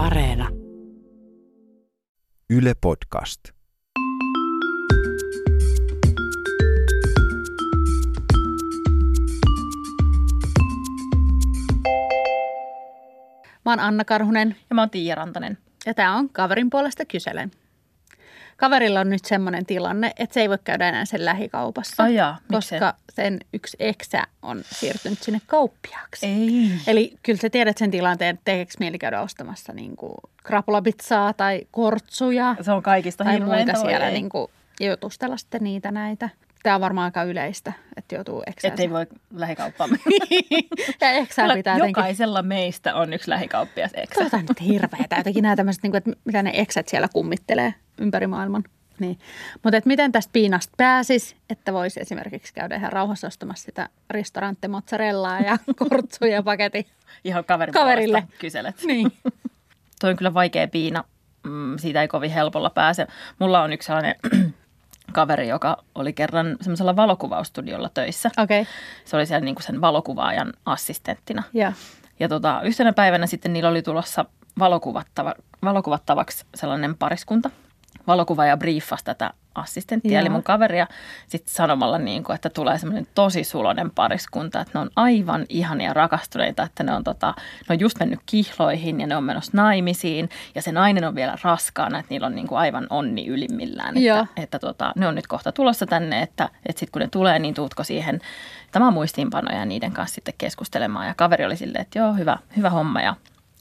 Areena. Yle Podcast. Mä oon Anna Karhunen Ja mä oon Tiia Rantanen. ja tämä on Kaverin puolesta kyselen. Kaverilla on nyt semmoinen tilanne, että se ei voi käydä enää sen lähikaupassa, Ai jaa, koska sen yksi eksä on siirtynyt sinne kauppiaaksi. Ei. Eli kyllä sä tiedät sen tilanteen, että tekeekö mieli käydä ostamassa niin kuin krapulapizzaa tai kortsuja Se on kaikista tai muita siellä ei. niin kuin, ja jutustella sitten niitä näitä. Tämä on varmaan aika yleistä, että joutuu eksäänsä. Että ei voi lähikauppaan ja eksää pitää jotenkin jokaisella meistä on yksi lähikauppias eksä. Tuota nyt hirveetä. Jotenkin nämä tämmöiset, niin kuin, että mitä ne eksät siellä kummittelee ympäri maailman. Niin. Mutta että miten tästä piinasta pääsis, että voisi esimerkiksi käydä ihan rauhassa ostamassa sitä ristorante mozzarellaa ja kortsuja paketin. Ihan kaverin Kaverille. kyselet. Niin. Toi on kyllä vaikea piina. Mm, siitä ei kovin helpolla pääse. Mulla on yksi sellainen kaveri, joka oli kerran semmoisella valokuvaustudiolla töissä. Okay. Se oli siellä niinku sen valokuvaajan assistenttina. ja Ja tota, yhtenä päivänä sitten niillä oli tulossa valokuvattava, valokuvattavaksi sellainen pariskunta. Valokuvaaja briefasi tätä assistenttia, Joo. eli mun kaveria, sitten sanomalla, niin kuin, että tulee semmoinen tosi sulonen pariskunta, että ne on aivan ihania rakastuneita, että ne on, tota, ne on just mennyt kihloihin ja ne on menossa naimisiin ja se nainen on vielä raskaana, että niillä on niin kuin aivan onni ylimmillään, Joo. että, että tota, ne on nyt kohta tulossa tänne, että, että sitten kun ne tulee, niin tuutko siihen tämä muistiinpanoja ja niiden kanssa sitten keskustelemaan. Ja kaveri oli silleen, että joo, hyvä, hyvä homma. Ja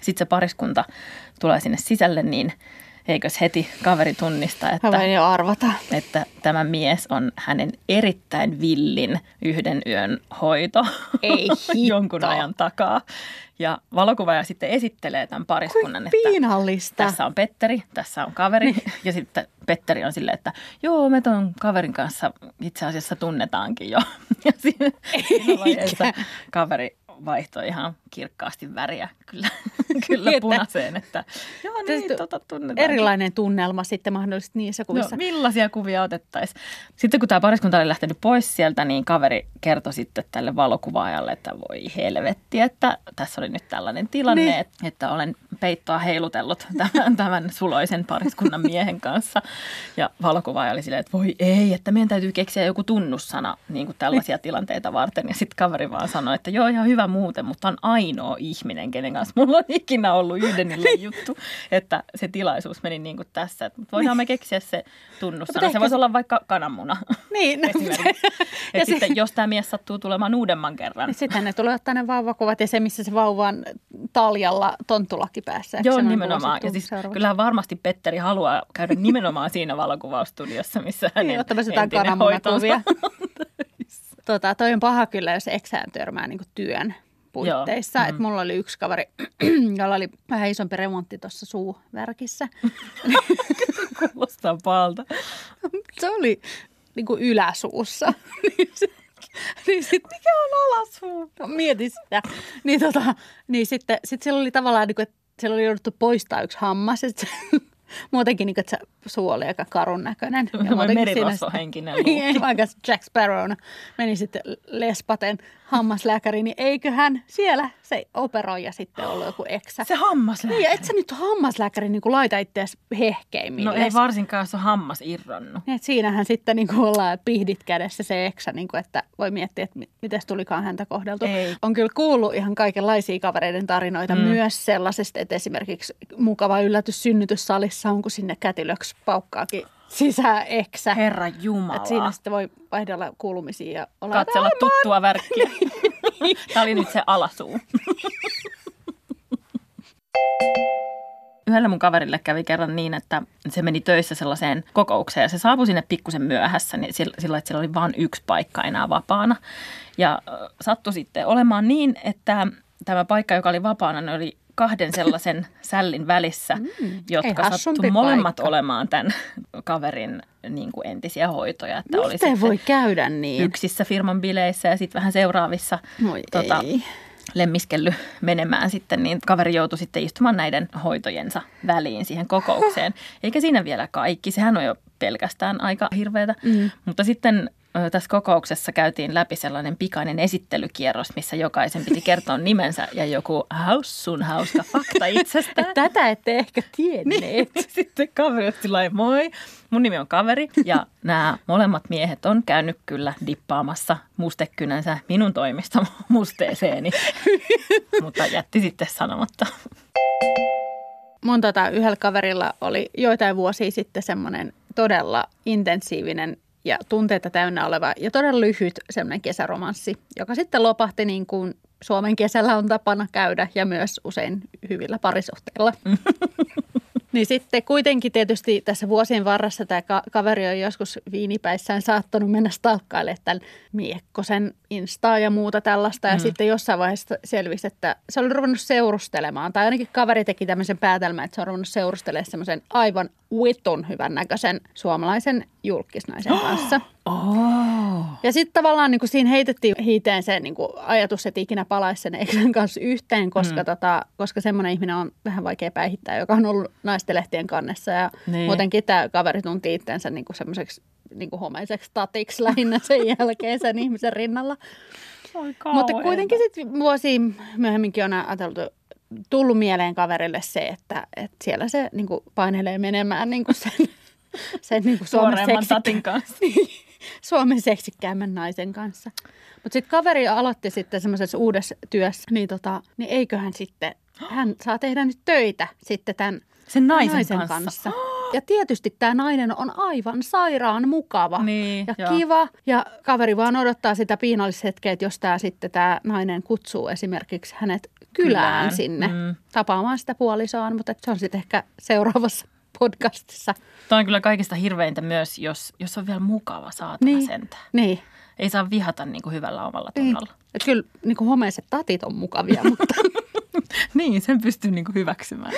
sitten se pariskunta tulee sinne sisälle, niin eikös heti kaveri tunnista, että, jo arvata. että tämä mies on hänen erittäin villin yhden yön hoito Ei jonkun ajan takaa. Ja valokuvaaja sitten esittelee tämän pariskunnan, että piinallista. tässä on Petteri, tässä on kaveri. Niin. Ja sitten Petteri on silleen, että joo, me ton kaverin kanssa itse asiassa tunnetaankin jo. Ja siinä, siinä kaveri vaihtoi ihan kirkkaasti väriä kyllä, kyllä Että- punaiseen, että joo niin, tota. Erilainen tunnelma sitten mahdollisesti niissä No, kuvissa. millaisia kuvia otettaisiin? Sitten kun tämä pariskunta oli lähtenyt pois sieltä, niin kaveri kertoi sitten tälle valokuvaajalle, että voi helvetti, että tässä oli nyt tällainen tilanne, Niin. niin. että olen peittoa heilutellut tämän, tämän suloisen pariskunnan miehen kanssa. Ja valokuvaaja oli silleen, että voi ei, että meidän täytyy keksiä joku tunnussana niin kuin tällaisia tilanteita varten. Ja sitten kaveri vaan sanoi, että joo, ihan hyvä muuten, mutta on ainoa ihminen, kenen kanssa mulla on ikinä ollut yhden juttu, että se tilaisuus meni niin kuin tässä. Että voidaan me keksiä se tunnussana. Se voisi se- olla vaikka kananmuna Niin, no, ja si- sitten, jos tämä mies sattuu tulemaan uudemman kerran. Niin Sittenhän ne tulee ottaa ne vauvakuvat ja se, missä se vauva on taljalla tonttulakki päässä. Joo, nimenomaan. sitten Ja siis seuraavaksi? kyllähän varmasti Petteri haluaa käydä nimenomaan siinä valokuvaustudiossa, missä hänen Niin, ottamassa jotain kananmunakuvia. tota, toi on paha kyllä, jos eksään törmää niin työn puitteissa. Joo, Et mm. mulla oli yksi kaveri, jolla oli vähän isompi remontti tuossa suuvärkissä. Kuulostaa paalta. Se oli niin kuin yläsuussa. niin se, niin sit, mikä on alasuu? No, mieti sitä. Niin, tota, niin sitten sit siellä oli tavallaan, niin kuin, että siellä oli jouduttu poistaa yksi hammas. Se, muutenkin, niin että se suu oli aika karun näköinen. Ja merirosvohenkinen luukki. vaikka Jack Sparrow meni sitten lespaten hammaslääkäriin, niin eiköhän siellä se operoija sitten ollut joku eksä. Se hammas Niin, et sä nyt hammaslääkäri niin laita itseäsi hehkeimmin. No ei varsinkaan, jos on hammas irronnut. Niin, että siinähän sitten niin ollaan pihdit kädessä se eksä, niin kuin, että voi miettiä, että miten tulikaan häntä kohdeltu. Ei. On kyllä kuullut ihan kaikenlaisia kavereiden tarinoita. Mm. myös sellaisesta, että esimerkiksi mukava yllätys synnytyssalissa on, kun sinne kätilöksi paukkaakin sisään eksä. Herra Jumala. Et siinä sitten voi vaihdella kuulumisia ja olla, Katsella että tuttua värkkiä. Tämä oli nyt se alasuu. Yhdelle mun kaverille kävi kerran niin, että se meni töissä sellaiseen kokoukseen ja se saapui sinne pikkusen myöhässä, niin sillä, sillä että siellä oli vain yksi paikka enää vapaana. Ja sattui sitten olemaan niin, että tämä paikka, joka oli vapaana, ne oli kahden sellaisen sällin välissä, mm, jotka hassumpi sattu molemmat paikka. olemaan tämän kaverin niin kuin entisiä hoitoja. Että oli Miten sitten voi käydä niin? yksissä firman bileissä ja sitten vähän seuraavissa tota, ei. lemmiskelly menemään sitten, niin kaveri joutui sitten istumaan näiden hoitojensa väliin siihen kokoukseen. Eikä siinä vielä kaikki, sehän on jo pelkästään aika hirveätä. Mm. Mutta sitten tässä kokouksessa käytiin läpi sellainen pikainen esittelykierros, missä jokaisen piti kertoa nimensä ja joku haussun hauska fakta itsestä. Tätä ette ehkä tienneet. Sitten kaveri otti lai, moi, mun nimi on kaveri ja nämä molemmat miehet on käynyt kyllä dippaamassa mustekynänsä minun toimista musteeseeni, mutta jätti sitten sanomatta. Mun tota, yhdellä kaverilla oli joitain vuosia sitten semmoinen todella intensiivinen ja tunteita täynnä oleva ja todella lyhyt semmoinen kesäromanssi, joka sitten lopahti niin kuin Suomen kesällä on tapana käydä ja myös usein hyvillä parisuhteilla. Niin sitten kuitenkin tietysti tässä vuosien varressa tämä ka- kaveri on joskus viinipäissään saattanut mennä stalkkailemaan tämän Miekkosen Instaa ja muuta tällaista. Ja mm. sitten jossain vaiheessa selvisi, että se oli ruvennut seurustelemaan. Tai ainakin kaveri teki tämmöisen päätelmän, että se on ruvennut seurustelemaan semmoisen aivan vitun hyvän näköisen suomalaisen julkisnaisen kanssa. Oh. Ja sitten tavallaan niin kuin siinä heitettiin hiiteen se niin kuin ajatus, että ikinä palaisi sen eksän kanssa yhteen, koska, mm. tota, koska semmoinen ihminen on vähän vaikea päihittää, joka on ollut naistelehtien kannessa. Ja Niin. muutenkin tämä kaveri tunti itsensä niin kuin semmoiseksi niin kuin homeiseksi tatiksi lähinnä sen jälkeen sen ihmisen rinnalla. Mutta kuitenkin sitten vuosi myöhemminkin on ajateltu, tullut mieleen kaverille se, että, että siellä se niin kuin painelee menemään niin kuin sen, sen niin kuin Suomen, Tuoreemman seksikkä, tatin kanssa. Suomen seksikkäämmän naisen kanssa. Mutta sitten kaveri aloitti sitten semmoisessa uudessa työssä, niin, tota, niin eiköhän sitten, hän saa tehdä nyt töitä sitten tämän Sen naisen, kanssa. Ja tietysti tämä nainen on aivan sairaan mukava Niin, ja joo. kiva. Ja kaveri vaan odottaa sitä piinallishetkeä, että jos tämä sitten tämä nainen kutsuu esimerkiksi hänet kylään, Kylään, sinne mm. tapaamaan sitä puolisoaan. Mutta se on sitten ehkä seuraavassa podcastissa. Tämä on kyllä kaikista hirveintä myös, jos, jos on vielä mukava saatana Niin. sentään. Niin. Ei saa vihata niin kuin hyvällä omalla niin. tunnolla. Et kyllä niin kuin homeiset tatit on mukavia, mutta Niin, sen pystyy niin kuin hyväksymään.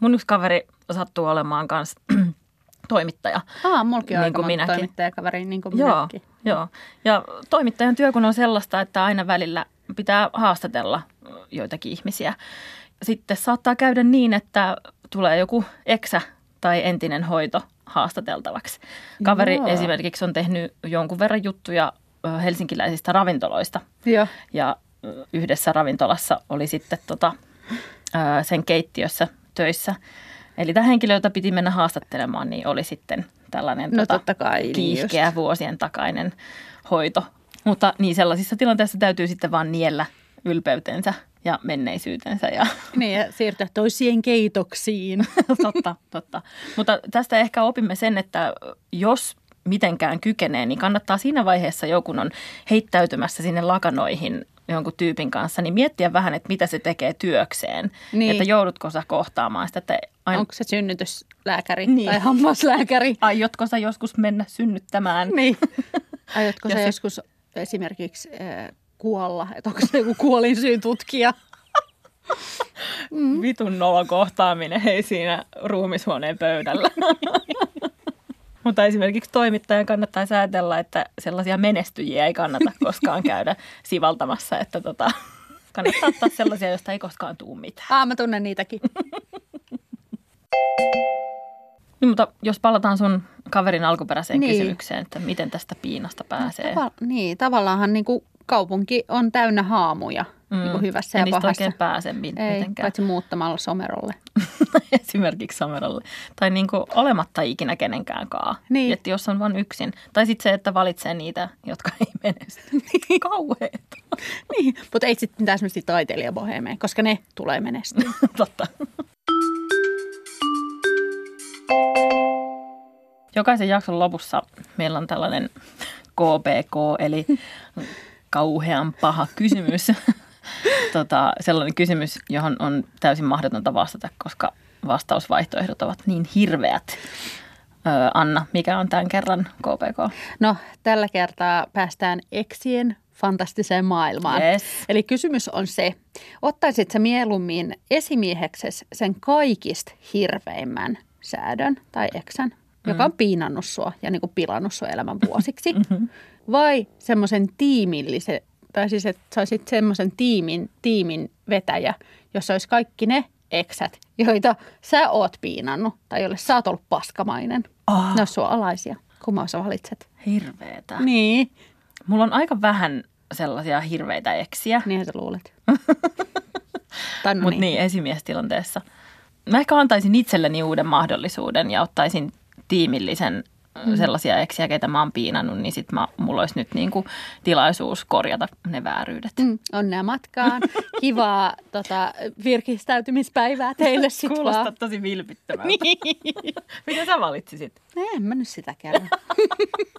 Mun yksi kaveri sattuu olemaan kanssa toimittaja. Aa, mulki on Niin kuin minäkin. toimittajakaveri, niin kuin Joo, minäkin. joo. Ja toimittajan työ kun on sellaista, että aina välillä pitää haastatella joitakin ihmisiä. Sitten saattaa käydä niin, että tulee joku eksä tai entinen hoito haastateltavaksi. Kaveri Joo. esimerkiksi on tehnyt jonkun verran juttuja helsinkiläisistä ravintoloista. Joo. Ja yhdessä ravintolassa oli sitten tota, sen keittiössä töissä. Eli tämä henkilö, jota piti mennä haastattelemaan, niin oli sitten tällainen No tota, kai, niin kiihkeä just. vuosien takainen hoito. Mutta niin sellaisissa tilanteissa täytyy sitten vaan niellä ylpeytensä ja menneisyytensä. Ja, Niin, ja siirtyä toisien keitoksiin. totta, totta. Mutta tästä ehkä opimme sen, että jos mitenkään kykenee, niin kannattaa siinä vaiheessa jo, kun on heittäytymässä sinne lakanoihin jonkun tyypin kanssa, niin miettiä vähän, että mitä se tekee työkseen. Niin. Että joudutko sä kohtaamaan sitä, että aina, Onko se synnytyslääkäri Niin. tai hammaslääkäri? aiotko sä joskus mennä synnyttämään. Niin. Aiotko sit- joskus esimerkiksi äh, kuolla? Että onko se joku kuolinsyyn tutkija? Mm. Vitun nolo kohtaaminen hei siinä ruumishuoneen pöydällä. Mutta esimerkiksi toimittajan kannattaa ajatella, että sellaisia menestyjiä ei kannata koskaan käydä sivaltamassa, että tota, kannattaa ottaa sellaisia, joista ei koskaan tuu mitään. Aa, mä tunnen niitäkin. Niin, mutta jos palataan sun kaverin alkuperäiseen Niin. kysymykseen, että miten tästä piinasta pääsee. Tava- niin, tavallaanhan niin kuin kaupunki on täynnä haamuja mm. niin hyvässä ja niistä pahassa. oikein pääse min- Ei, mitenkään. paitsi muuttamalla somerolle. Esimerkiksi Samerolle. Tai niin kuin olematta ikinä kenenkään kaa. Niin. Että jos on vain yksin. Tai sitten se, että valitsee niitä, jotka ei menesty. Niin. Kauheeta. Niin, mutta ei sitten mitään semmoisia taiteilijabohemeja, koska ne tulee menestyä. Totta. Jokaisen jakson lopussa meillä on tällainen KPK, eli kauhean paha kysymys. tota, sellainen kysymys, johon on täysin mahdotonta vastata, koska vastausvaihtoehdot ovat niin hirveät. Öö, Anna, mikä on tämän kerran KPK? No, tällä kertaa päästään eksien fantastiseen maailmaan. Yes. Eli kysymys on se, ottaisit sä mieluummin esimieheksesi sen kaikista hirveimmän säädön tai eksän, joka on piinannut sua ja niin kuin pilannut sun elämän vuosiksi, vai semmoisen tiimillisen, tai siis että sä olisit semmoisen tiimin, tiimin vetäjä, jossa olisi kaikki ne eksät, joita sä oot piinannut tai joille sä oot ollut paskamainen. Ah. Ne olisi sua alaisia. Kumma sä valitset? Hirveetä. Niin. Mulla on aika vähän sellaisia hirveitä eksiä, Niinhän sä luulet. tai no mutta niin, esimiestilanteessa. Mä ehkä antaisin itselleni uuden mahdollisuuden ja ottaisin tiimillisen mm. sellaisia eksiä, keitä mä oon piinannut, niin sit mä, mulla olisi nyt niinku tilaisuus korjata ne vääryydet. Mm, onnea matkaan. Kivaa tota, virkistäytymispäivää teille sitten Kuulostaa vaan. tosi vilpittömältä. Mitä sä valitsisit? En mä nyt sitä käy.